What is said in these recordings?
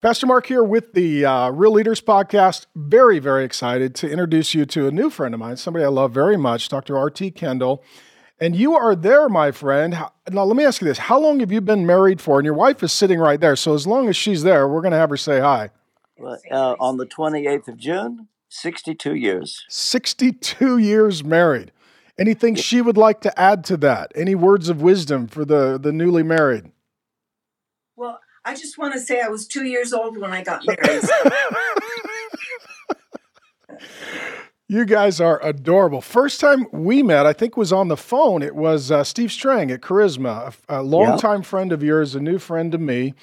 Pastor Mark here with the uh, Real Leaders Podcast. Very, very excited to introduce you to a new friend of mine, somebody I love very much, Dr. R.T. Kendall. And you are there, my friend. Now, let me ask you this How long have you been married for? And your wife is sitting right there. So, as long as she's there, we're going to have her say hi. Uh, on the 28th of June, 62 years. 62 years married. Anything she would like to add to that? Any words of wisdom for the, the newly married? I just want to say I was two years old when I got married. you guys are adorable. First time we met, I think, was on the phone. It was uh, Steve Strang at Charisma, a, a longtime yep. friend of yours, a new friend to me.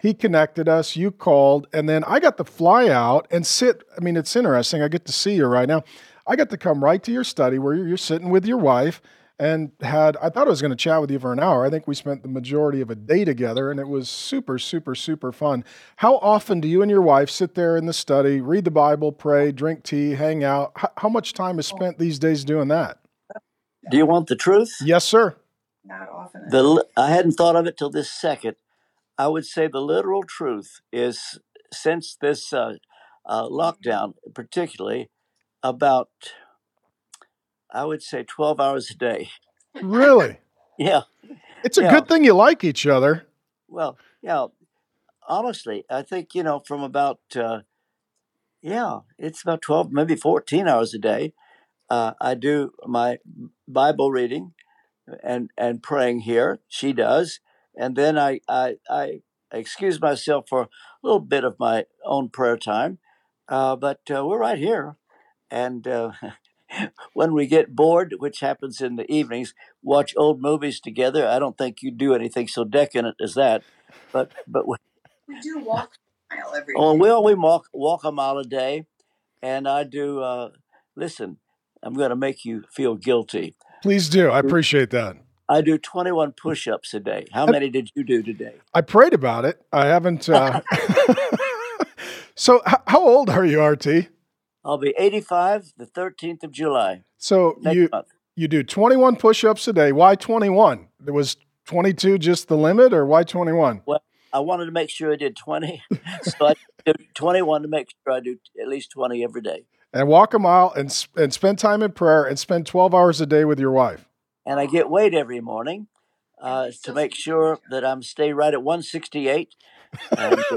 He connected us. You called, and then I got to fly out and sit. I mean, it's interesting. I get to see you right now. I got to come right to your study where you're sitting with your wife and had I thought I was going to chat with you for an hour. I think we spent the majority of a day together and it was super super super fun. How often do you and your wife sit there in the study, read the Bible, pray, drink tea, hang out? How, how much time is spent these days doing that? Do you want the truth? Yes, sir. Not often. The I hadn't thought of it till this second. I would say the literal truth is since this uh, uh, lockdown, particularly about I would say 12 hours a day. Really? yeah. It's a yeah. good thing you like each other. Well, yeah. Honestly, I think, you know, from about, uh, yeah, it's about 12, maybe 14 hours a day. Uh, I do my Bible reading and, and praying here. She does. And then I, I, I excuse myself for a little bit of my own prayer time. Uh, but uh, we're right here. And uh, when we get bored, which happens in the evenings, watch old movies together. I don't think you do anything so decadent as that, but but we, we do walk a mile every. Oh, well, we walk walk a mile a day, and I do. Uh, listen, I'm going to make you feel guilty. Please do. I appreciate that. I do 21 push-ups a day. How many did you do today? I prayed about it. I haven't. Uh... so, how old are you, RT? I'll be 85 the 13th of July. So you month. you do 21 push-ups a day. Why 21? There was 22 just the limit, or why 21? Well, I wanted to make sure I did 20, so I did 21 to make sure I do at least 20 every day. And walk a mile and and spend time in prayer and spend 12 hours a day with your wife. And I get weighed every morning uh, to make sure that I'm stay right at 168. And,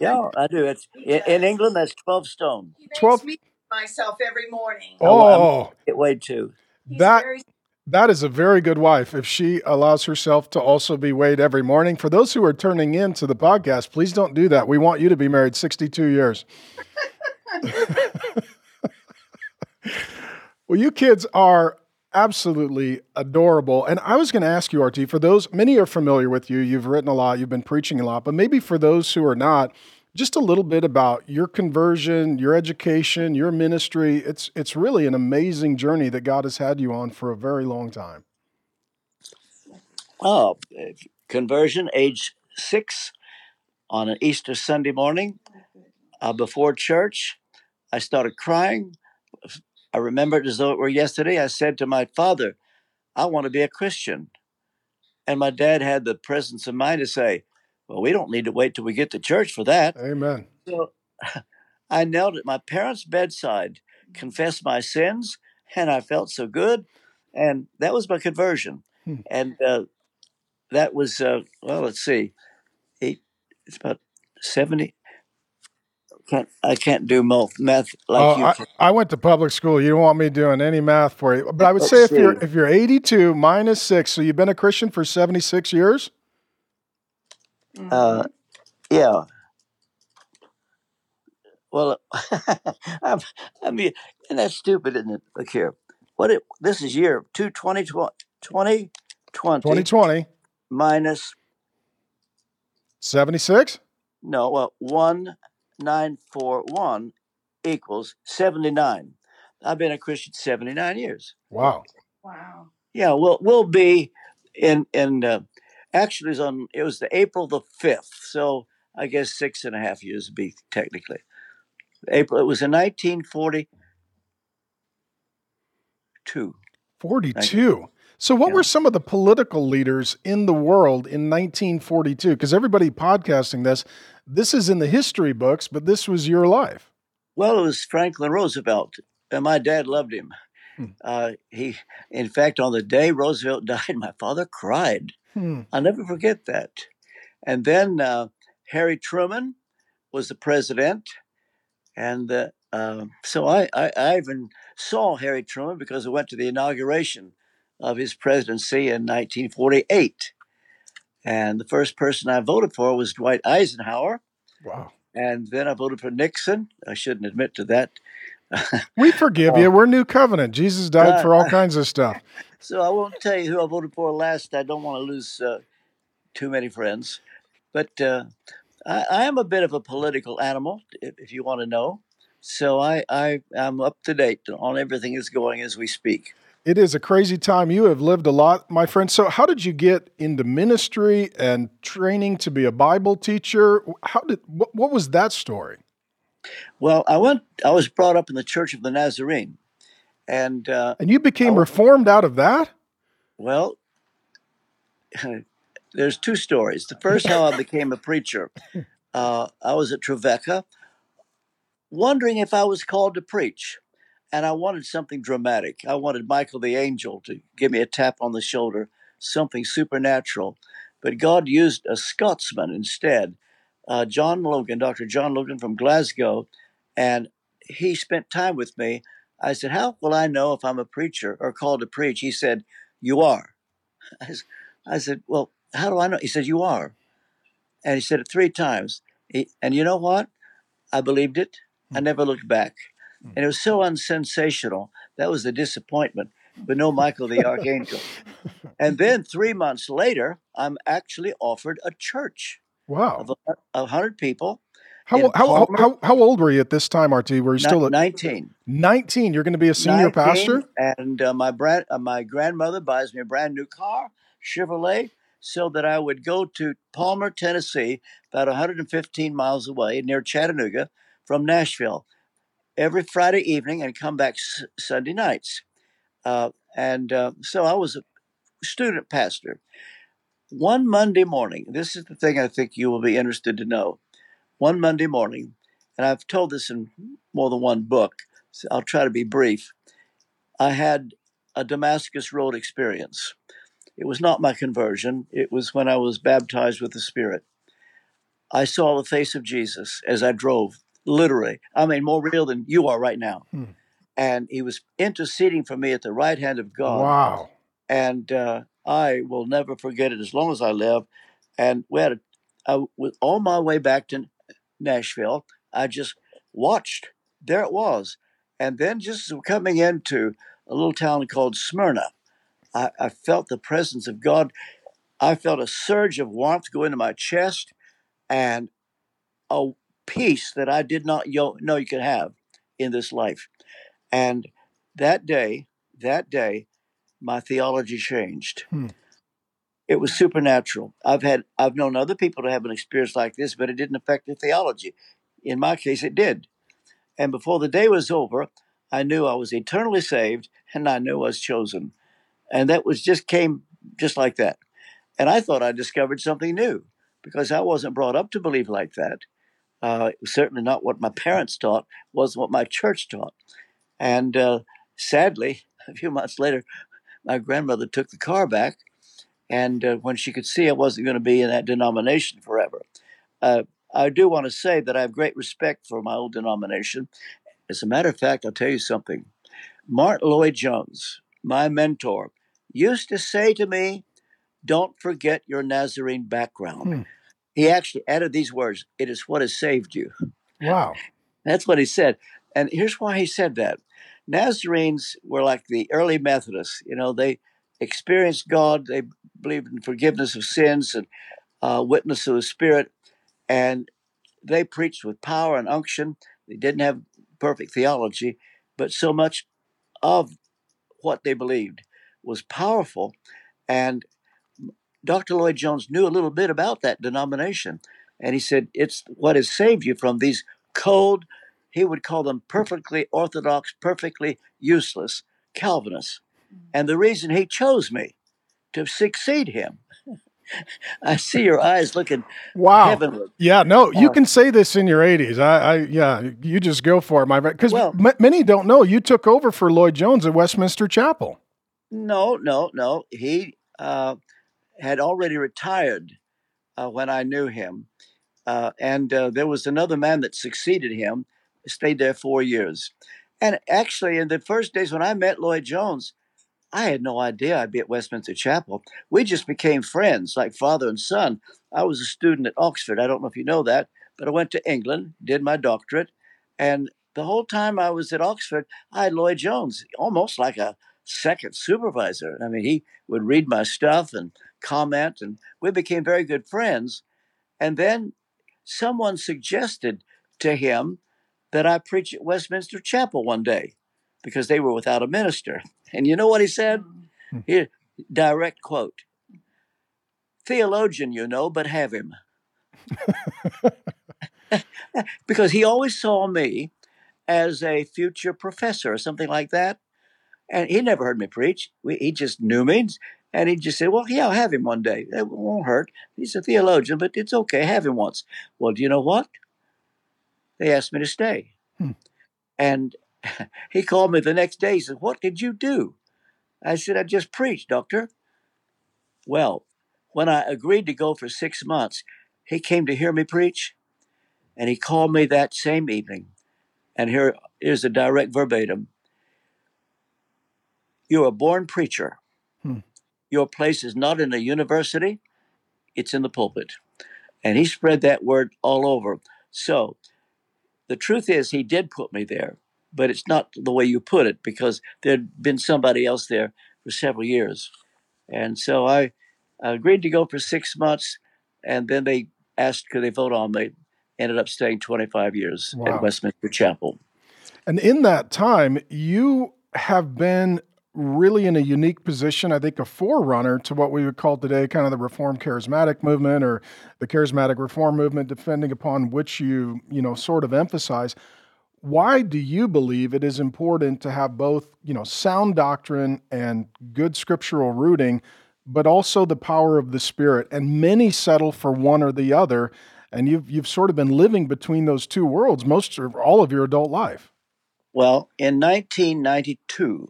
yeah, I do. It's in, in, England. That's twelve stone. Twelve. myself every morning. Oh, it weighed too. That very- that is a very good wife. If she allows herself to also be weighed every morning. For those who are turning in to the podcast, please don't do that. We want you to be married sixty-two years. well, you kids are absolutely adorable. And I was going to ask you, RT, for those, many are familiar with you. You've written a lot, you've been preaching a lot, but maybe for those who are not, just a little bit about your conversion, your education, your ministry. It's, it's really an amazing journey that God has had you on for a very long time. Oh, conversion, age six, on an Easter Sunday morning uh, before church. I started crying I remember it as though it were yesterday. I said to my father, I want to be a Christian. And my dad had the presence of mind to say, Well, we don't need to wait till we get to church for that. Amen. So I knelt at my parents' bedside, confessed my sins, and I felt so good. And that was my conversion. Hmm. And uh, that was, uh, well, let's see, eight, it's about 70, can't I can't do math math like oh, you. I, I, went to public school. You don't want me doing any math for you. But I would say if you're if you're 82 minus six, so you've been a Christian for 76 years. Uh, yeah. Well, I'm, I mean, and that's stupid, isn't it? Look here. What it, this is year two twenty twenty 2020 2020 minus 76? No, well, one 941 equals 79. I've been a Christian 79 years. Wow. Wow. Yeah, we'll we'll be in in uh, actually it was on it was the April the 5th. So I guess six and a half years to be technically. April it was in 1942. 42. So, what were some of the political leaders in the world in 1942? Because everybody podcasting this, this is in the history books, but this was your life. Well, it was Franklin Roosevelt, and my dad loved him. Hmm. Uh, he, in fact, on the day Roosevelt died, my father cried. Hmm. I'll never forget that. And then uh, Harry Truman was the president, and uh, so I, I, I, even saw Harry Truman because I went to the inauguration of his presidency in 1948. And the first person I voted for was Dwight Eisenhower. Wow. And then I voted for Nixon. I shouldn't admit to that. we forgive uh, you. We're New Covenant. Jesus died uh, for all kinds of stuff. So I won't tell you who I voted for last. I don't want to lose uh, too many friends. But uh, I, I, am a bit of a political animal, if, if you want to know. So I, I am up to date on everything that's going as we speak. It is a crazy time. You have lived a lot, my friend. So, how did you get into ministry and training to be a Bible teacher? How did what, what was that story? Well, I went. I was brought up in the Church of the Nazarene, and uh, and you became reformed out of that. Well, there's two stories. The first, how I became a preacher. Uh, I was at Trevecca, wondering if I was called to preach and I wanted something dramatic. I wanted Michael the angel to give me a tap on the shoulder, something supernatural. But God used a Scotsman instead, uh, John Logan, Dr. John Logan from Glasgow, and he spent time with me. I said, How will I know if I'm a preacher or called to preach? He said, You are. I said, Well, how do I know? He said, You are. And he said it three times. He, and you know what? I believed it. I hmm. never looked back. And it was so unsensational. That was the disappointment, but no Michael the Archangel. and then three months later, I'm actually offered a church. Wow. Of a, a hundred people. How, how, how, how, old were you at this time, RT? Were you still at 19? 19. You're going to be a senior pastor? And uh, my, brand, uh, my grandmother buys me a brand new car, Chevrolet, so that I would go to Palmer, Tennessee, about 115 miles away near Chattanooga from Nashville every Friday evening and come back s- Sunday nights. Uh, and uh, so I was a student pastor. One Monday morning, this is the thing I think you will be interested to know. One Monday morning, and I've told this in more than one book, so I'll try to be brief. I had a Damascus Road experience. It was not my conversion, it was when I was baptized with the Spirit. I saw the face of Jesus as I drove literally. I mean, more real than you are right now. Hmm. And he was interceding for me at the right hand of God. Wow. And uh, I will never forget it as long as I live. And we had a, I was on my way back to Nashville. I just watched. There it was. And then just coming into a little town called Smyrna, I, I felt the presence of God. I felt a surge of warmth go into my chest and a peace that I did not know you could have in this life. And that day, that day, my theology changed. Hmm. It was supernatural. I've had I've known other people to have an experience like this, but it didn't affect their theology. In my case, it did. And before the day was over, I knew I was eternally saved and I knew I was chosen. And that was just came just like that. And I thought I discovered something new because I wasn't brought up to believe like that. Uh, certainly not what my parents taught, was what my church taught. And uh, sadly, a few months later, my grandmother took the car back. And uh, when she could see I wasn't going to be in that denomination forever, uh, I do want to say that I have great respect for my old denomination. As a matter of fact, I'll tell you something. Martyn Lloyd-Jones, my mentor, used to say to me, Don't forget your Nazarene background. Hmm he actually added these words it is what has saved you. Wow. That's what he said. And here's why he said that. Nazarenes were like the early methodists you know they experienced god they believed in forgiveness of sins and uh, witness of the spirit and they preached with power and unction. They didn't have perfect theology but so much of what they believed was powerful and Dr. Lloyd-Jones knew a little bit about that denomination. And he said, it's what has saved you from these cold, he would call them perfectly orthodox, perfectly useless Calvinists. And the reason he chose me to succeed him. I see your eyes looking wow. heavenward. Yeah, no, you uh, can say this in your 80s. I, I yeah, you just go for it, my friend. Because well, m- many don't know you took over for Lloyd Jones at Westminster Chapel. No, no, no. He uh, had already retired uh, when I knew him. Uh, and uh, there was another man that succeeded him, stayed there four years. And actually, in the first days when I met Lloyd Jones, I had no idea I'd be at Westminster Chapel. We just became friends, like father and son. I was a student at Oxford. I don't know if you know that, but I went to England, did my doctorate, and the whole time I was at Oxford, I had Lloyd Jones, almost like a second supervisor. I mean, he would read my stuff and comment, and we became very good friends. And then someone suggested to him that I preach at Westminster Chapel one day because they were without a minister. And you know what he said? Hmm. Here, direct quote Theologian, you know, but have him. because he always saw me as a future professor or something like that. And he never heard me preach. We, he just knew me. And he just said, Well, yeah, I'll have him one day. It won't hurt. He's a theologian, but it's okay. Have him once. Well, do you know what? They asked me to stay. Hmm. And he called me the next day. He said, What did you do? I said, I just preached, doctor. Well, when I agreed to go for six months, he came to hear me preach. And he called me that same evening. And here is a direct verbatim You're a born preacher. Your place is not in a university, it's in the pulpit. And he spread that word all over. So the truth is, he did put me there, but it's not the way you put it because there'd been somebody else there for several years. And so I agreed to go for six months, and then they asked could they vote on me. Ended up staying 25 years wow. at Westminster Chapel. And in that time, you have been really in a unique position, I think a forerunner to what we would call today kind of the reform charismatic movement or the charismatic reform movement, depending upon which you, you know, sort of emphasize. Why do you believe it is important to have both, you know, sound doctrine and good scriptural rooting, but also the power of the Spirit? And many settle for one or the other, and you've you've sort of been living between those two worlds most or all of your adult life. Well, in 1992,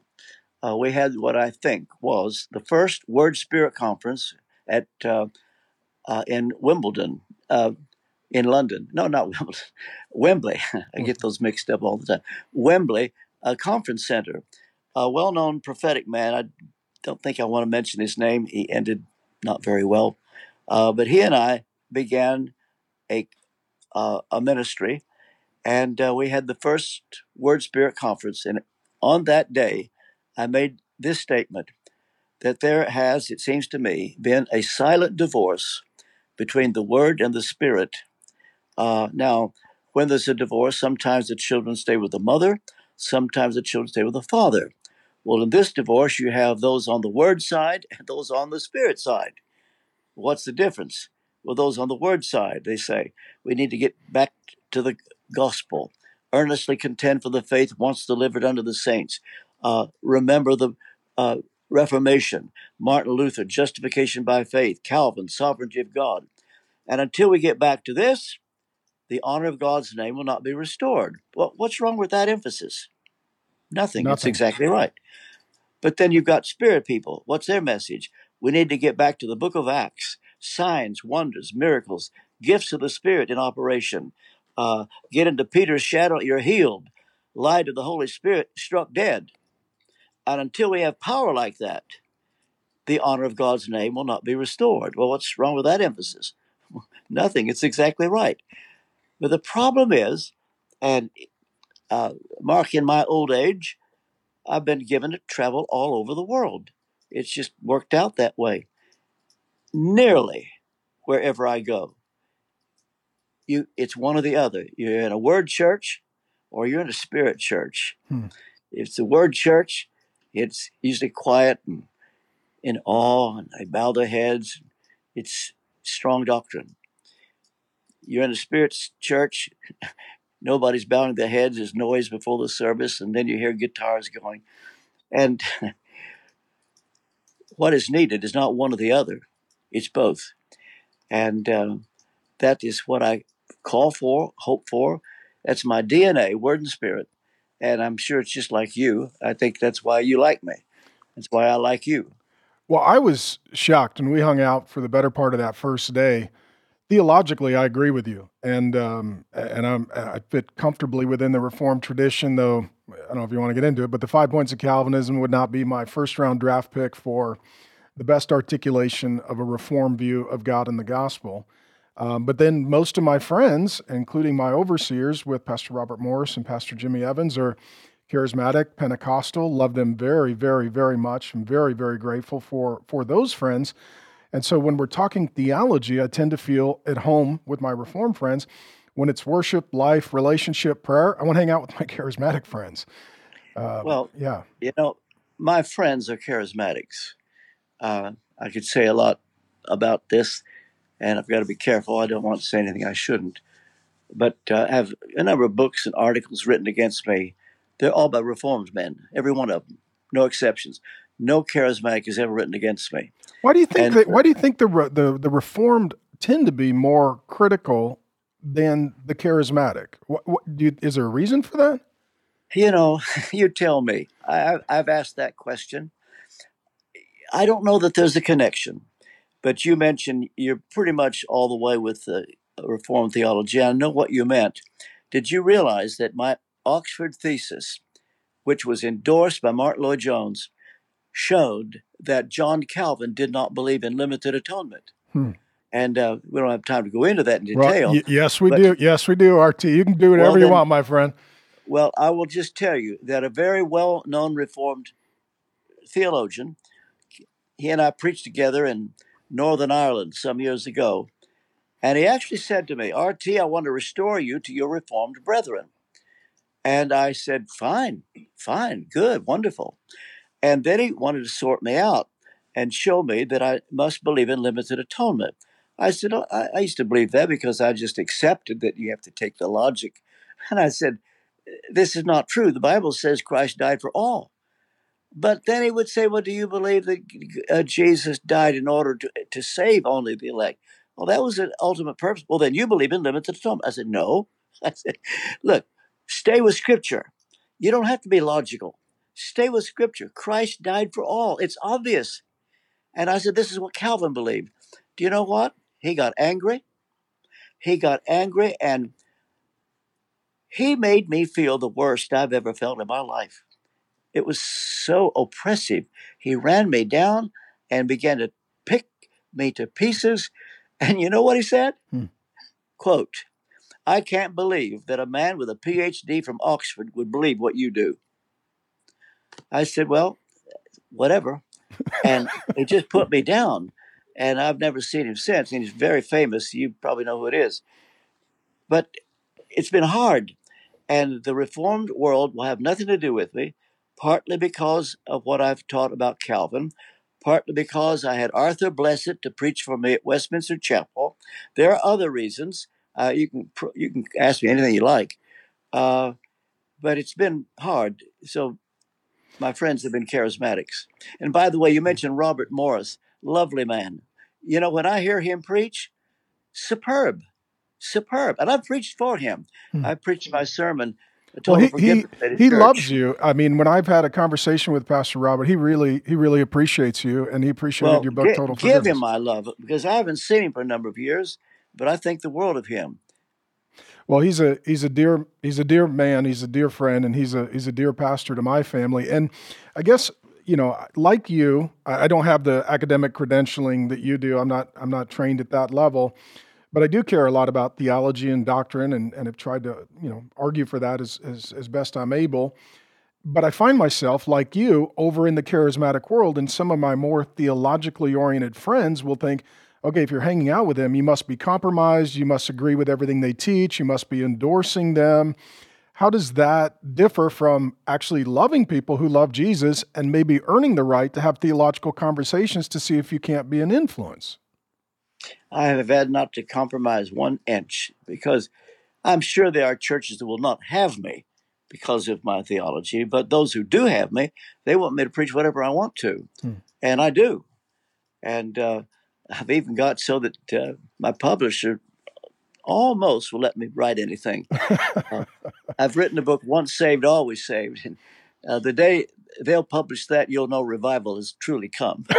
uh, we had what I think was the first Word Spirit conference at uh, uh, in Wimbledon, uh, in London. No, not Wimbledon, Wembley. I get those mixed up all the time. Wembley, a conference center. A well-known prophetic man. I don't think I want to mention his name. He ended not very well, uh, but he and I began a uh, a ministry, and we had the first Word Spirit conference. And on that day, I made this statement that there has, it seems to me, been a silent divorce between the Word and the Spirit. Uh, now, when there's a divorce, sometimes the children stay with the mother, sometimes the children stay with the father. Well, in this divorce, you have those on the Word side and those on the Spirit side. What's the difference? Well, those on the Word side, they say, we need to get back to the gospel earnestly contend for the faith once delivered unto the saints uh, remember the uh, Reformation, Martin Luther, justification by faith, Calvin, sovereignty of God. And until we get back to this, the honor of God's name will not be restored. Well, what's wrong with that emphasis? Nothing. Nothing. It's exactly right. But then you've got spirit people. What's their message? We need to get back to the book of Acts signs, wonders, miracles, gifts of the Spirit in operation. Uh, get into Peter's shadow, you're healed. Light of the Holy Spirit, struck dead. And until we have power like that, the honor of God's name will not be restored. Well, what's wrong with that emphasis? Nothing. It's exactly right. But the problem is, and uh, Mark, in my old age, I've been given to travel all over the world. It's just worked out that way. Nearly wherever I go, you it's one or the other. You're in a word church, or you're in a spirit church. Hmm. If it's a word church, it's usually quiet and in awe, and they bow their heads. It's strong doctrine. You're in a spirit's church, nobody's bowing their heads, there's noise before the service, and then you hear guitars going. And what is needed is not one or the other; it's both, and uh, that is what I call for, hope for. That's my DNA, word and spirit, and I'm sure it's just like you. I think that's why you like me. That's why I like you. Well, I was shocked and we hung out for the better part of that first day. Theologically, I agree with you, and um, and I'm I fit comfortably within the Reformed tradition. Though I don't know if you want to get into it, but the five points of Calvinism would not be my first round draft pick for the best articulation of a Reformed view of God and the gospel. Um, but then most of my friends, including my overseers with Pastor Robert Morris and Pastor Jimmy Evans, are charismatic, Pentecostal. Love them very, very, very much. I'm very, very grateful for for those friends. And so when we're talking theology, I tend to feel at home with my Reform friends. When it's worship, life, relationship, prayer, I want to hang out with my charismatic friends. Uh, well, yeah, you know, my friends are charismatics. Uh, I could say a lot about this and I've got to be careful. I don't want to say anything I shouldn't. But uh, I have a number of books and articles written against me. They're all by Reformed men, every one of them, no exceptions. No charismatic has ever written against me. Why do you think? And, that, why do you think the, the the Reformed tend to be more critical than the charismatic? What, what you, is there a reason for that? You know, you tell me. I, I've asked that question. I don't know that there's a connection. But you mentioned you're pretty much all the way with the Reformed theology. I know what you meant. Did you realize that my Oxford thesis, which was endorsed by Martyn Lloyd Jones, showed that John Calvin did not believe in limited atonement? Hmm. And uh, we don't have time to go into that in detail. Well, y- yes, we but, do. Yes, we do, RT. You can do whatever well, then, you want, my friend. Well, I will just tell you that a very well known Reformed theologian, he and I preached together in Northern Ireland some years ago. And he actually said to me, RT, I want to restore you to your Reformed brethren. And I said, fine, fine, good, wonderful. And then he wanted to sort me out and show me that I must believe in limited atonement. I said, oh, I, used to believe that because I just accepted that you have to take the logic. And I said, this is not true. The Bible says Christ died for all. But then he would say, Well, do you believe that uh, Jesus died in order to, to save only the elect? Well, that was an ultimate purpose. Well, then you believe in limited atonement. I said, No. I said, Look, stay with Scripture. You don't have to be logical. Stay with Scripture. Christ died for all. It's obvious. And I said, This is what Calvin believed. Do you know what? He got angry. He got angry and he made me feel the worst I've ever felt in my life. It was so oppressive. He ran me down and began to pick me to pieces. And you know what he said? Hmm. Quote, I can't believe that a man with a PhD from Oxford would believe what you do. I said, Well, whatever. And he just put me down. And I've never seen him since. And he's very famous. You probably know who it is. But it's been hard. And the reformed world will have nothing to do with me partly because of what I've taught about Calvin, partly because I had Arthur Blessitt to preach for me at Westminster Chapel. There are other reasons. Uh, you can you can ask me anything you like, uh, but it's been hard. So my friends have been charismatics. And by the way, you mentioned Robert Morris, lovely man. You know when I hear him preach, superb, superb. And I've preached for him. Hmm. I preached my sermon well, he he, he loves you. I mean, when I've had a conversation with Pastor Robert, he really he really appreciates you, and he appreciated well, your book. Total Forgiveness. give him my love because I haven't seen him for a number of years, but I think the world of him. Well, he's a he's a dear he's a dear man. He's a dear friend, and he's a he's a dear pastor to my family. And I guess you know, like you, I don't have the academic credentialing that you do. I'm not I'm not trained at that level. But I do care a lot about theology and doctrine and, and have tried to, you know, argue for that as, as, as best I'm able. But I find myself, like you, over in the charismatic world, and some of my more theologically oriented friends will think, okay, if you're hanging out with them, you must be compromised, you must agree with everything they teach, you must be endorsing them. How does that differ from actually loving people who love Jesus and maybe earning the right to have theological conversations to see if you can't be an influence? I have had not to compromise one inch because I'm sure there are churches that will not have me because of my theology, but those who do have me, they want me to preach whatever I want to. Hmm. And I do. and uh, I've even got so that uh, my publisher almost will let me write anything. Uh, I've written a book, Once Saved, Always Saved. And uh, the day they'll publish that, you'll know revival has truly come.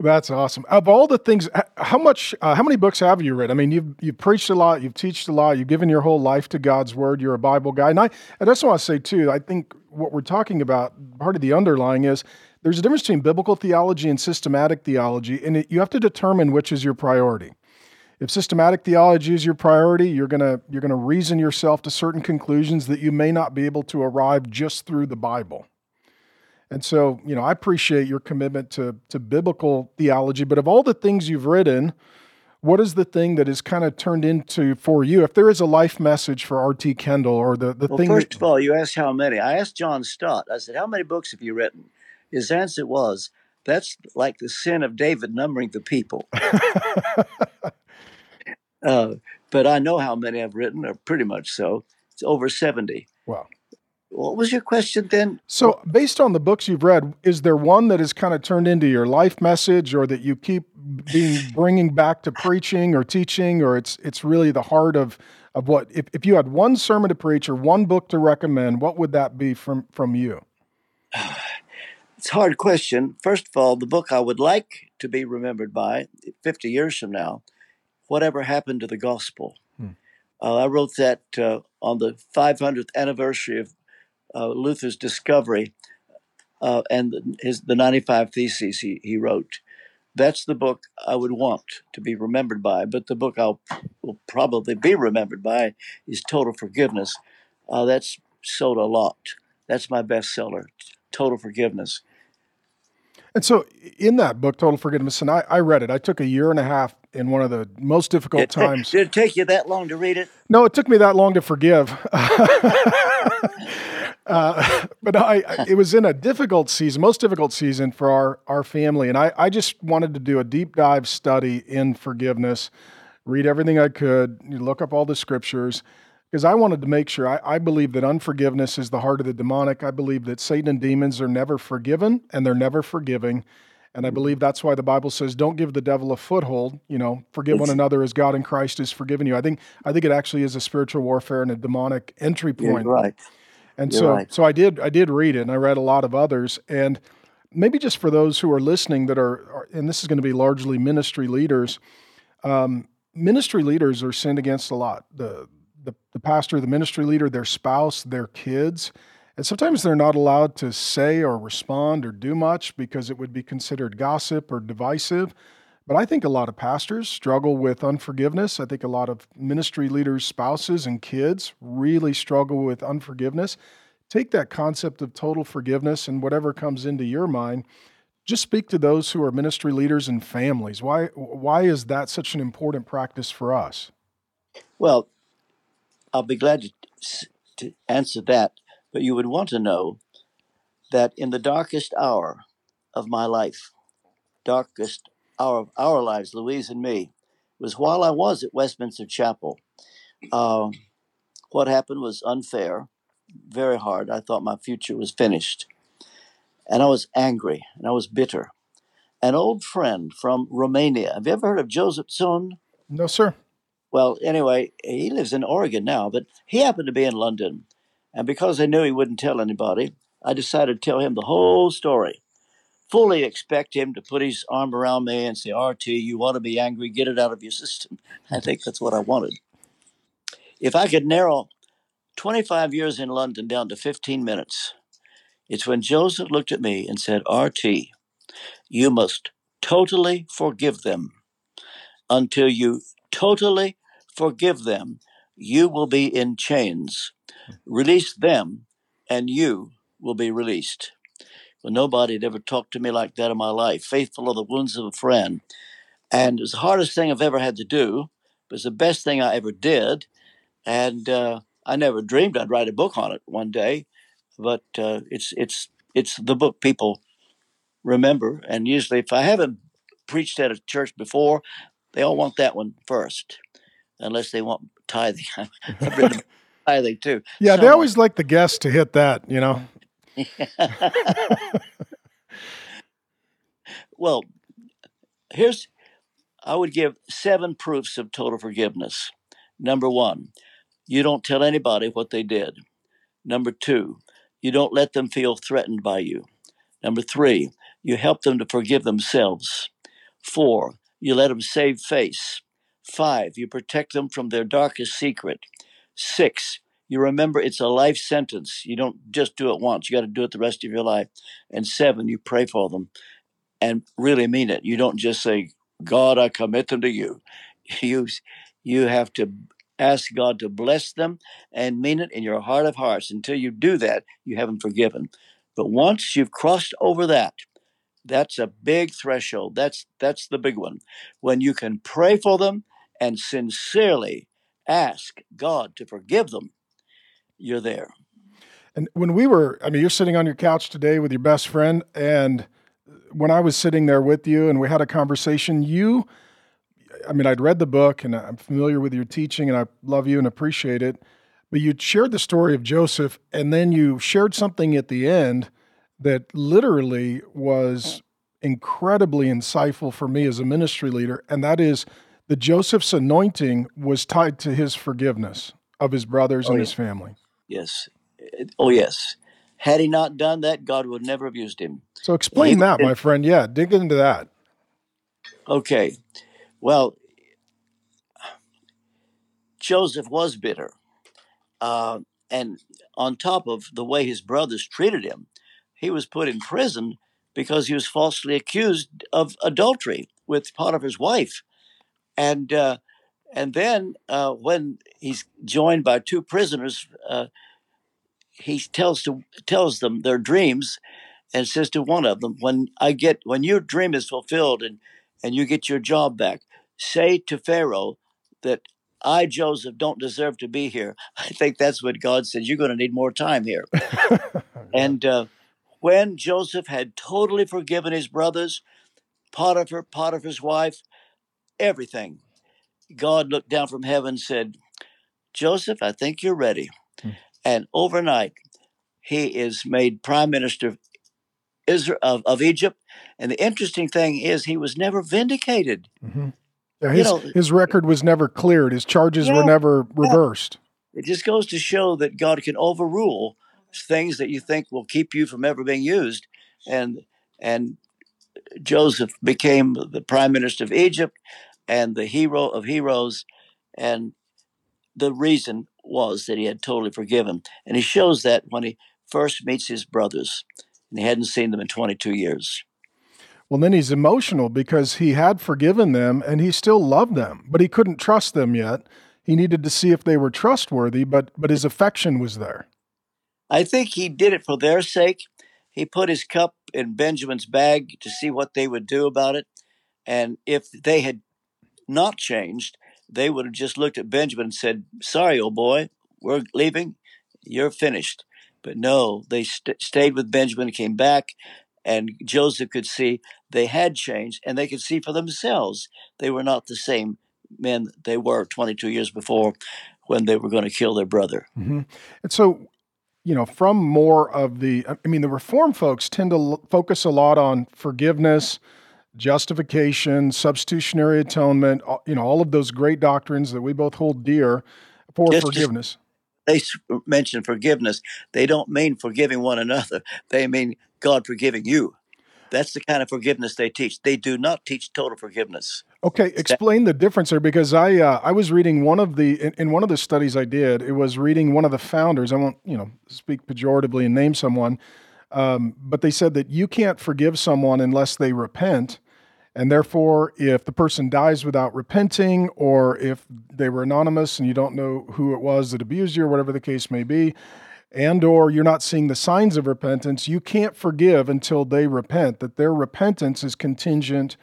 That's awesome. Of all the things, how much, uh, how many books have you read? I mean, you've you've preached a lot, you've taught a lot, you've given your whole life to God's word. You're a Bible guy, and I, I just want to say too. I think what we're talking about, part of the underlying is there's a difference between biblical theology and systematic theology, and it, you have to determine which is your priority. If systematic theology is your priority, you're gonna you're gonna reason yourself to certain conclusions that you may not be able to arrive just through the Bible. And so, you know, I appreciate your commitment to, to biblical theology, but of all the things you've written, what is the thing that is kind of turned into for you? If there is a life message for R.T. Kendall or the, the well, thing. First that, of all, you asked how many. I asked John Stott, I said, How many books have you written? His answer was, That's like the sin of David numbering the people. uh, but I know how many I've written, or pretty much so. It's over 70. Wow. What was your question then? So, based on the books you've read, is there one that has kind of turned into your life message, or that you keep being bringing back to preaching or teaching, or it's it's really the heart of of what? If, if you had one sermon to preach or one book to recommend, what would that be from from you? It's a hard question. First of all, the book I would like to be remembered by 50 years from now, whatever happened to the gospel. Hmm. Uh, I wrote that uh, on the 500th anniversary of Luther's discovery uh, and his the 95 theses he, he wrote. That's the book I would want to be remembered by. But the book I'll will probably be remembered by is Total Forgiveness. Uh, that's sold a lot. That's my bestseller, Total Forgiveness. And so, in that book, Total Forgiveness, and I, I read it. I took a year and a half in one of the most difficult it, times. Did it take you that long to read it? No, it took me that long to forgive. Uh, but I, it was in a difficult season, most difficult season for our, our family. And I, I just wanted to do a deep dive study in forgiveness, read everything I could, look up all the scriptures, because I wanted to make sure. I, I believe that unforgiveness is the heart of the demonic. I believe that Satan and demons are never forgiven and they're never forgiving. And I believe that's why the Bible says, "Don't give the devil a foothold." You know, forgive it's, one another as God in Christ has forgiven you. I think I think it actually is a spiritual warfare and a demonic entry point. Yeah, right. And You're so, right. so I did, I did read it, and I read a lot of others. And maybe just for those who are listening that are, are and this is going to be largely ministry leaders. Um, ministry leaders are sinned against a lot. The, the the pastor, the ministry leader, their spouse, their kids, and sometimes they're not allowed to say or respond or do much because it would be considered gossip or divisive. But I think a lot of pastors struggle with unforgiveness. I think a lot of ministry leaders' spouses and kids really struggle with unforgiveness. Take that concept of total forgiveness and whatever comes into your mind, just speak to those who are ministry leaders and families. Why, why is that such an important practice for us? Well, I'll be glad to, to answer that, but you would want to know that in the darkest hour of my life, darkest our our lives, Louise and me, was while I was at Westminster Chapel. Uh, what happened was unfair, very hard. I thought my future was finished, and I was angry and I was bitter. An old friend from Romania. Have you ever heard of Joseph Tson? No, sir. Well, anyway, he lives in Oregon now, but he happened to be in London. And because I knew he wouldn't tell anybody, I decided to tell him the whole story fully expect him to put his arm around me and say, RT, you want to be angry, get it out of your system. I think that's what I wanted. If I could narrow 25 years in London down to 15 minutes, it's when Joseph looked at me and said, RT, you must totally forgive them. Until you totally forgive them, you will be in chains. Release them, and you will be released. But nobody had ever talked to me like that in my life. Faithful are the wounds of a friend. And it was the hardest thing I've ever had to do. It was the best thing I ever did. And uh, I never dreamed I'd write a book on it one day. But uh, it's it's it's the book people remember. And usually, if I haven't preached at a church before, they all want that one first, unless they want tithing. Tithing too. Yeah, they always like the guests to hit that, you know. well, here's I would give seven proofs of total forgiveness. Number one, you don't tell anybody what they did. Number two, you don't let them feel threatened by you. Number three, you help them to forgive themselves. Four, you let them save face. Five, you protect them from their darkest secret. Six, you remember it's a life sentence. You don't just do it once, you got to do it the rest of your life. And seven, you pray for them and really mean it. You don't just say, God, I commit them to you. You, you have to ask God to bless them and mean it in your heart of hearts. Until you do that, you haven't forgiven. But once you've crossed over that, that's a big threshold. That's that's the big one. When you can pray for them and sincerely ask God to forgive them, you're there. And when we were, I mean, you're sitting on your couch today with your best friend, and when I was sitting there with you and we had a conversation, you, I mean, I'd read the book and I'm familiar with your teaching and I love you and appreciate it. But you shared the story of Joseph and then you shared something at the end that literally was incredibly insightful for me as a ministry leader. And that is that Joseph's anointing was tied to his forgiveness of his brothers oh, and his family. Yes. Oh, yes. Had he not done that, God would never have used him. So explain he, that, my friend. Yeah, dig into that. Okay. Well, Joseph was bitter. Uh, and on top of the way his brothers treated him, he was put in prison because he was falsely accused of adultery with Potiphar's wife. And uh, and then uh, when he's joined by two prisoners, uh, he tells to tells them their dreams and says to one of them, "When I get when your dream is fulfilled and and you get your job back, say to Pharaoh that I Joseph don't deserve to be here." I think that's what God said. You're going to need more time here. and uh, when Joseph had totally forgiven his brothers, Potiphar, Potiphar's wife, everything, God looked down from heaven and said, "Joseph, I think you're ready." Hmm. And overnight, he is made prime minister of, Israel, of, of Egypt. And the interesting thing is, he was never vindicated. Mm-hmm. Yeah, his, you know, his record was never cleared. His charges yeah, were never reversed. Yeah. It just goes to show that God can overrule things that you think will keep you from ever being used. And and Joseph became the prime minister of Egypt and the hero of heroes. And the reason was that he had totally forgiven. And he shows that when he first meets his brothers, and he hadn't seen them in 22 years. Well, then he's emotional because he had forgiven them and he still loved them, but he couldn't trust them yet. He needed to see if they were trustworthy, but but his affection was there. I think he did it for their sake. He put his cup in Benjamin's bag to see what they would do about it. And if they had not changed, they would have just looked at Benjamin and said, Sorry, old boy, we're leaving. You're finished. But no, they st- stayed with Benjamin, came back, and Joseph could see they had changed and they could see for themselves they were not the same men they were 22 years before when they were going to kill their brother. Mm-hmm. And so, you know, from more of the, I mean, the Reform folks tend to l- focus a lot on forgiveness justification, substitutionary atonement, you know, all of those great doctrines that we both hold dear for just, forgiveness. Just, they mention forgiveness. They don't mean forgiving one another. They mean God forgiving you. That's the kind of forgiveness they teach. They do not teach total forgiveness. Okay, explain the difference there because I uh, I was reading one of the in, in, one of the studies I did. It was reading one of the founders. I won't you know speak pejoratively and name someone, um, but they said that you can't forgive someone unless they repent. And therefore, if the person dies without repenting, or if they were anonymous and you don't know who it was that abused you, or whatever the case may be, and or you're not seeing the signs of repentance, you can't forgive until they repent. That their repentance is contingent,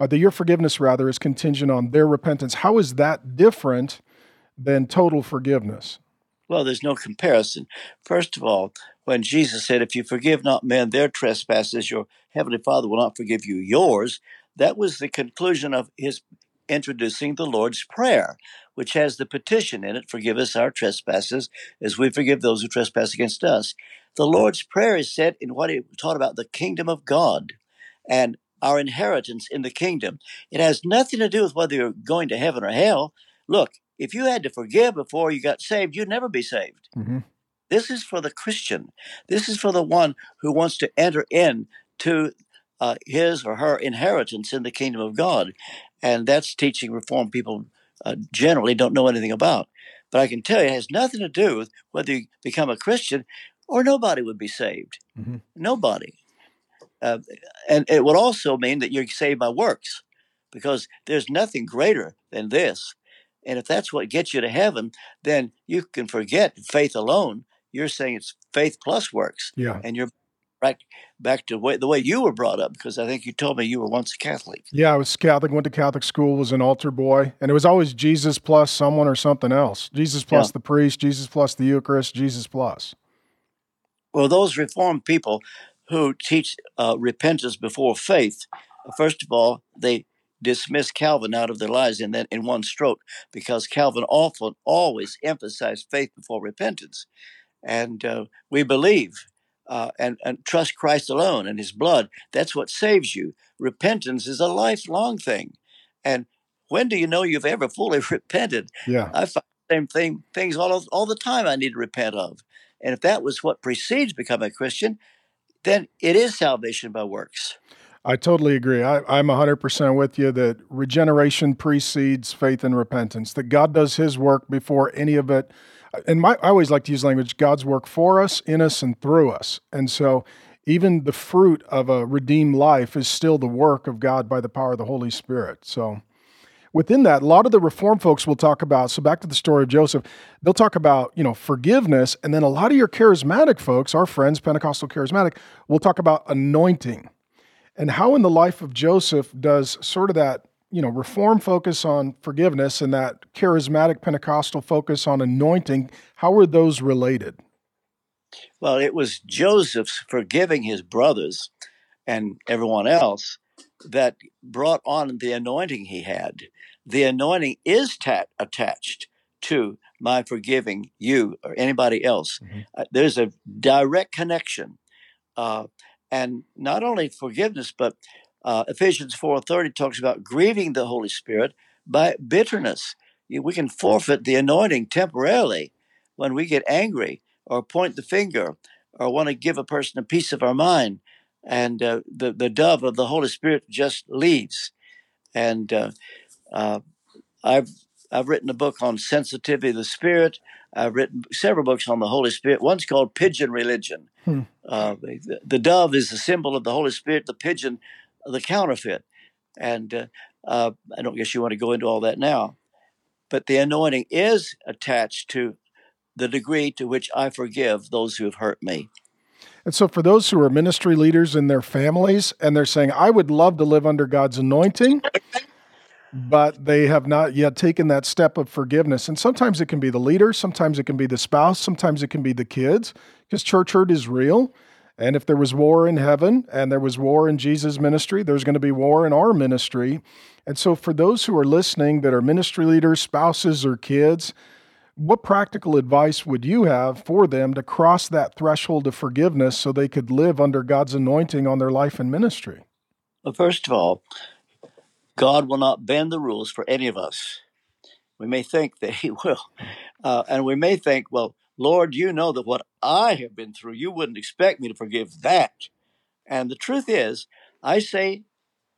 uh, that your forgiveness rather is contingent on their repentance. How is that different than total forgiveness? Well, there's no comparison. First of all, when Jesus said, If you forgive not men their trespasses, your heavenly Father will not forgive you yours, that was the conclusion of his introducing the Lord's Prayer, which has the petition in it Forgive us our trespasses as we forgive those who trespass against us. The Lord's Prayer is set in what he taught about the kingdom of God. And our inheritance in the kingdom. It has nothing to do with whether you're going to heaven or hell. Look, if you had to forgive before you got saved, you'd never be saved. Mm-hmm. This is for the Christian. This is for the one who wants to enter in to uh, his or her inheritance in the kingdom of God. And that's teaching reform people uh, generally don't know anything about. But I can tell you, it has nothing to do with whether you become a Christian or nobody would be saved. Mm-hmm. Nobody. Uh, and it would also mean that you're saved by works because there's nothing greater than this. And if that's what gets you to heaven, then you can forget faith alone. You're saying it's faith plus works. Yeah. And you're right back to way, the way you were brought up because I think you told me you were once a Catholic. Yeah, I was Catholic, went to Catholic school, was an altar boy, and it was always Jesus plus someone or something else. Jesus plus yeah. the priest, Jesus plus the Eucharist, Jesus plus. Well, those Reformed people who teach uh, repentance before faith, first of all, they dismiss Calvin out of their lives in that in one stroke because Calvin often always emphasized faith before repentance, and uh, we believe uh, and, and trust Christ alone and His blood. That's what saves you. Repentance is a lifelong thing. And when do you know you've ever fully repented? Yeah. I find the same thing, things all, all the time I need to repent of. And if that was what precedes becoming a Christian, then it is salvation by works. I totally agree. I, I'm 100% with you that regeneration precedes faith and repentance, that God does his work before any of it and my, I always like to use language God's work for us, in us, and through us. And so even the fruit of a redeemed life is still the work of God by the power of the Holy Spirit. So within that, a lot of the reform folks will talk about, so back to the story of Joseph, they'll talk about, you know, forgiveness. And then a lot of your charismatic folks, our friends, Pentecostal charismatic, will talk about anointing. And how in the life of Joseph does sort of that you know, reform focus on forgiveness and that charismatic Pentecostal focus on anointing, how are those related? Well, it was Joseph's forgiving his brothers and everyone else that brought on the anointing he had. The anointing is ta- attached to my forgiving you or anybody else. Mm-hmm. Uh, there's a direct connection. Uh, and not only forgiveness, but uh, Ephesians 4.30 talks about grieving the Holy Spirit by bitterness. We can forfeit the anointing temporarily when we get angry or point the finger or want to give a person a piece of our mind. And uh, the, the dove of the Holy Spirit just leaves. And uh, uh, I've, I've written a book on sensitivity of the Spirit. I've written several books on the Holy Spirit. One's called Pigeon Religion. Hmm. Uh, the, the, dove is the symbol of the Holy Spirit. The pigeon the counterfeit. And uh, uh, I don't guess you want to go into all that now. But the anointing is attached to the degree to which I forgive those who have hurt me. And so, for those who are ministry leaders in their families and they're saying, I would love to live under God's anointing, but they have not yet taken that step of forgiveness. And sometimes it can be the leader, sometimes it can be the spouse, sometimes it can be the kids, because church hurt is real. And if there was war in heaven and there was war in Jesus' ministry, there's going to be war in our ministry. And so, for those who are listening that are ministry leaders, spouses, or kids, what practical advice would you have for them to cross that threshold of forgiveness so they could live under God's anointing on their life and ministry? Well, first of all, God will not bend the rules for any of us. We may think that He will. Uh, and we may think, well, Lord, you know that what I have been through, you wouldn't expect me to forgive that. And the truth is, I say,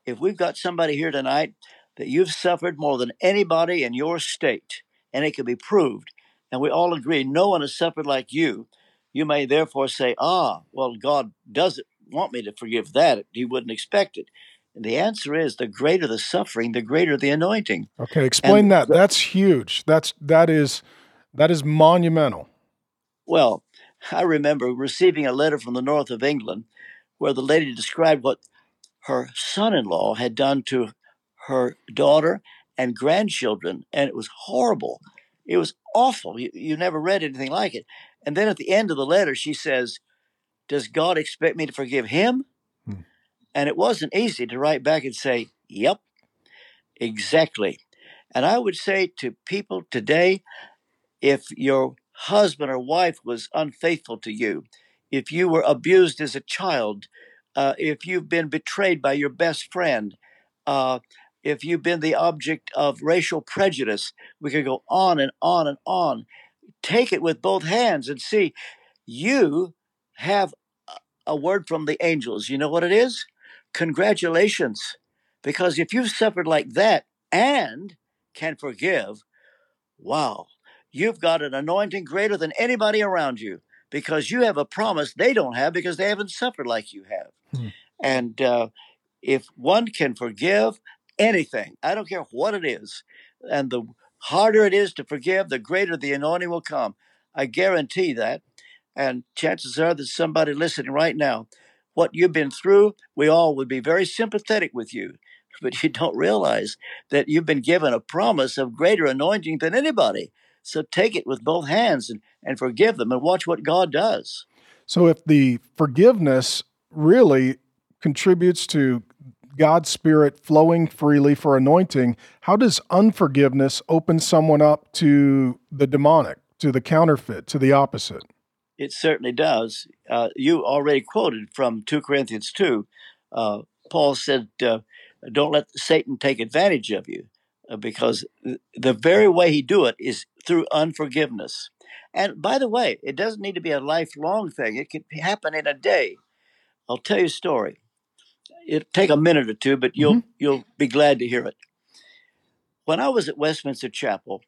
if we've got somebody here tonight that you've suffered more than anybody in your state, and it can be proved, and we all agree no one has suffered like you, you may therefore say, ah, well, God doesn't want me to forgive that. He wouldn't expect it. And the answer is the greater the suffering, the greater the anointing. Okay, explain and that. That's huge. That's that is that is monumental. Well, I remember receiving a letter from the north of England where the lady described what her son in law had done to her daughter and grandchildren, and it was horrible. It was awful. You, you never read anything like it. And then at the end of the letter, she says, Does God expect me to forgive him? And it wasn't easy to write back and say, Yep, exactly. And I would say to people today, if your husband or wife was unfaithful to you, if you were abused as a child, uh, if you've been betrayed by your best friend, uh, if you've been the object of racial prejudice, we could go on and on and on. Take it with both hands and see you have a word from the angels. You know what it is? Congratulations. Because if you've suffered like that and can forgive, wow, you've got an anointing greater than anybody around you because you have a promise they don't have because they haven't suffered like you have. Hmm. And uh, if one can forgive anything, I don't care what it is, and the harder it is to forgive, the greater the anointing will come. I guarantee that. And chances are that somebody listening right now, what you've been through, we all would be very sympathetic with you. But you don't realize that you've been given a promise of greater anointing than anybody. So take it with both hands and, and forgive them and watch what God does. So if the forgiveness really contributes to God's Spirit flowing freely for anointing, how does unforgiveness open someone up to the demonic, to the counterfeit, to the opposite? It certainly does. Uh, you already quoted from 2 Corinthians 2. Uh, Paul said, uh, Don't let Satan take advantage of you, uh, because the very way he do it is through unforgiveness. And by the way, it doesn't need to be a lifelong thing, it can happen in a day. I'll tell you a story. It'll take a minute or two, but you'll mm-hmm. you'll be glad to hear it. When I was at Westminster Chapel,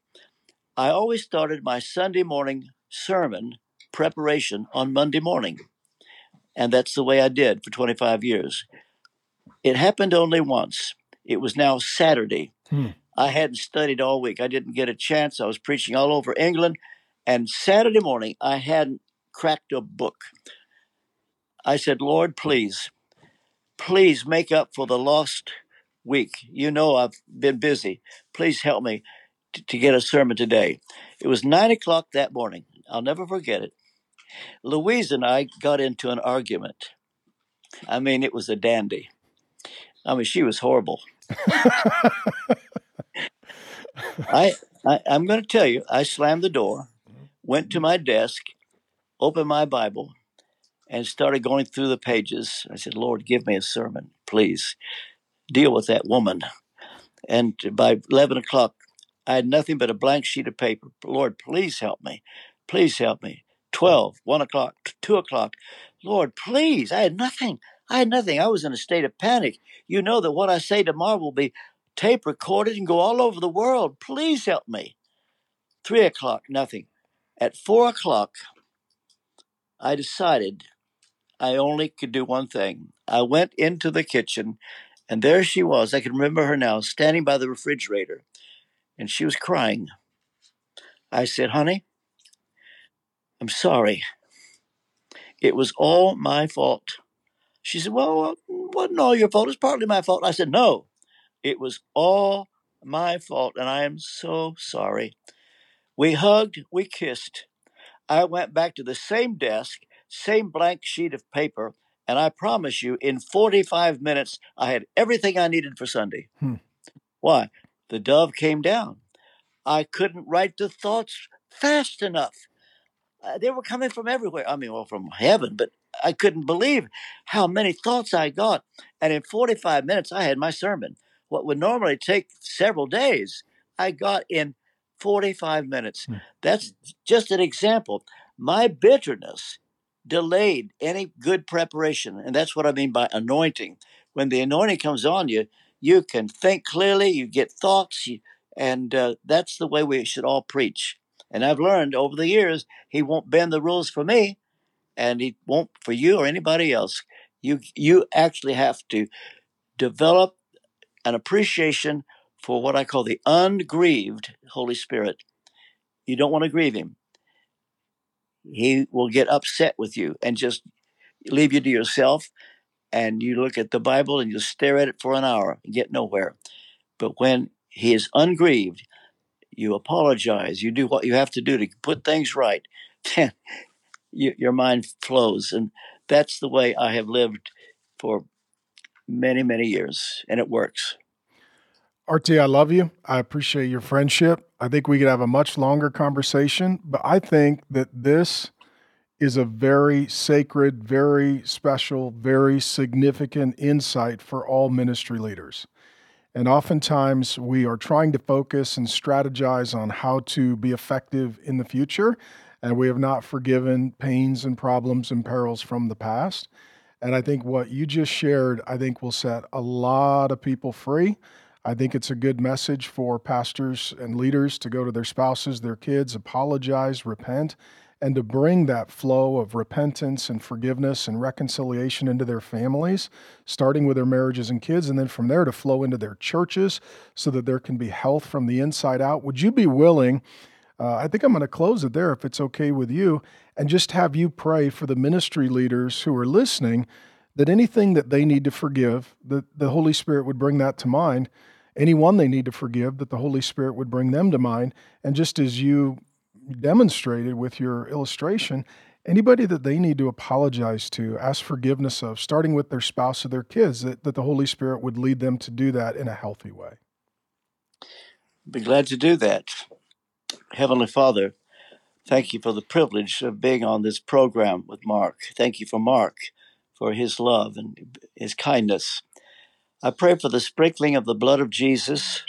I always started my Sunday morning sermon preparation on Monday morning. And that's the way I did for 25 years. It happened only once. It was now Saturday. Hmm. I hadn't studied all week. I didn't get a chance. I was preaching all over England. And Saturday morning, I hadn't cracked a book. I said, Lord, please, please make up for the lost week. You know I've been busy. Please help me to, to get a sermon today. It was nine o'clock that morning. I'll never forget it. Louise and I got into an argument. I mean, it was a dandy. I mean, she was horrible. I, I I'm going to tell you. I slammed the door, went to my desk, opened my Bible, and started going through the pages. I said, "Lord, give me a sermon, please. Deal with that woman." And by eleven o'clock, I had nothing but a blank sheet of paper. Lord, please help me. Please help me. 12, 1 o'clock, 2 o'clock. Lord, please, I had nothing. I had nothing. I was in a state of panic. You know that what I say tomorrow will be tape recorded and go all over the world. Please help me. 3 o'clock, nothing. At 4 o'clock, I decided I only could do one thing. I went into the kitchen, and there she was. I can remember her now, standing by the refrigerator, and she was crying. I said, Honey, I'm sorry. It was all my fault. She said, Well, it wasn't all your fault. It's partly my fault. I said, No, it was all my fault, and I am so sorry. We hugged, we kissed. I went back to the same desk, same blank sheet of paper, and I promise you, in 45 minutes, I had everything I needed for Sunday. Hmm. Why? The dove came down. I couldn't write the thoughts fast enough uh, they were coming from everywhere. I mean, well, from heaven, but I couldn't believe how many thoughts I got. And in 45 minutes, I had my sermon. What would normally take several days, I got in 45 minutes. Hmm. That's just an example. My bitterness delayed any good preparation. And that's what I mean by anointing. When the anointing comes on you, you can think clearly, you get thoughts, you, and uh, that's the way we should all preach. And I've learned over the years, he won't bend the rules for me, and he won't for you or anybody else. You you actually have to develop an appreciation for what I call the ungrieved Holy Spirit. You don't want to grieve him. He will get upset with you and just leave you to yourself. And you look at the Bible and you stare at it for an hour and get nowhere. But when he is ungrieved, you apologize, you do what you have to do to put things right, then you, your mind flows. And that's the way I have lived for many, many years, and it works. RT, I love you. I appreciate your friendship. I think we could have a much longer conversation, but I think that this is a very sacred, very special, very significant insight for all ministry leaders. And oftentimes we are trying to focus and strategize on how to be effective in the future, and we have not forgiven pains and problems and perils from the past. And I think what you just shared, I think will set a lot of people free. I think it's a good message for pastors and leaders to go to their spouses, their kids, apologize, repent, and to bring that flow of repentance and forgiveness and reconciliation into their families, starting with their marriages and kids, and then from there to flow into their churches so that there can be health from the inside out. Would you be willing? Uh, I think I'm going to close it there if it's okay with you, and just have you pray for the ministry leaders who are listening that anything that they need to forgive, that the Holy Spirit would bring that to mind. Anyone they need to forgive, that the Holy Spirit would bring them to mind. And just as you demonstrated with your illustration, anybody that they need to apologize to, ask forgiveness of, starting with their spouse or their kids, that, that the Holy Spirit would lead them to do that in a healthy way. Be glad to do that. Heavenly Father, thank you for the privilege of being on this program with Mark. Thank you for Mark, for his love and his kindness. I pray for the sprinkling of the blood of Jesus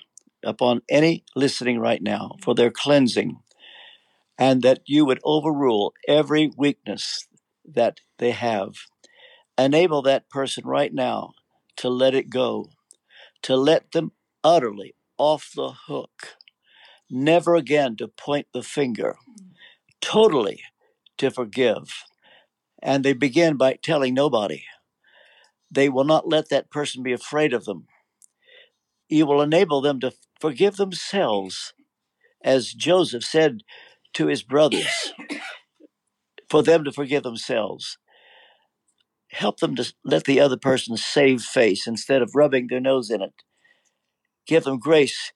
upon any listening right now, for their cleansing, and that you would overrule every weakness that they have. Enable that person right now to let it go, to let them utterly off the hook, never again to point the finger, totally to forgive. And they begin by telling nobody. They will not let that person be afraid of them. You will enable them to forgive themselves, as Joseph said to his brothers for them to forgive themselves. Help them to let the other person save face instead of rubbing their nose in it. Give them grace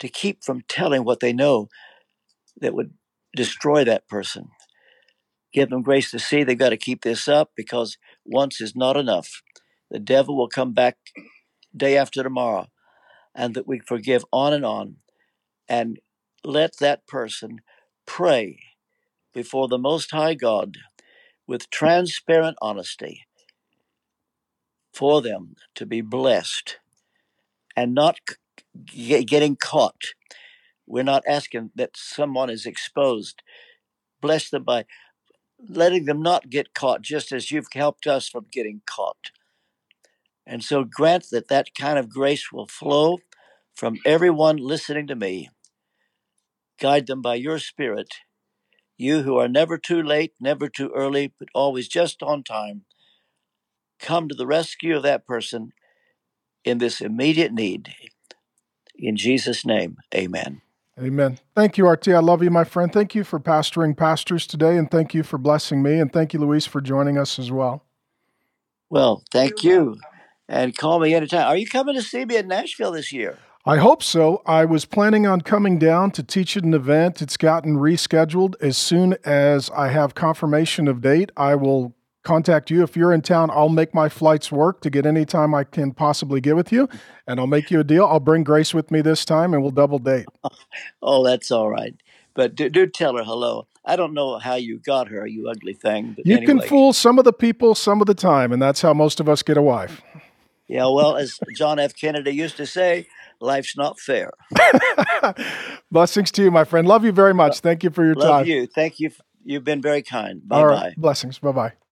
to keep from telling what they know that would destroy that person. Give them grace to see they've got to keep this up because once is not enough. The devil will come back day after tomorrow, and that we forgive on and on and let that person pray before the Most High God with transparent honesty for them to be blessed and not getting caught. We're not asking that someone is exposed. Bless them by letting them not get caught, just as you've helped us from getting caught. And so grant that that kind of grace will flow from everyone listening to me Guide them by your Spirit, you who are never too late, never too early, but always just on time. Come to the rescue of that person in this immediate need. In Jesus' name, amen. Amen. Thank you, RT. I love you, my friend. Thank you for pastoring pastors today, and thank you for blessing me. And thank you, Louise, for joining us as well. Well, thank you. And call me anytime. Are you coming to see me in Nashville this year? I hope so. I was planning on coming down to teach at an event. It's gotten rescheduled. As soon as I have confirmation of date, I will contact you. If you're in town, I'll make my flights work to get any time I can possibly get with you, and I'll make you a deal. I'll bring Grace with me this time, and we'll double date. Oh, that's all right. But do, do tell her hello. I don't know how you got her, you ugly thing. you anyway. can fool some of the people some of the time, and that's how most of us get a wife. Yeah, well, as John F. Kennedy used to say, life's not fair. Blessings to you, my friend. Love you very much. Thank you for your Love time. you. Thank you. You've been very kind. Bye bye. Blessings. Bye bye.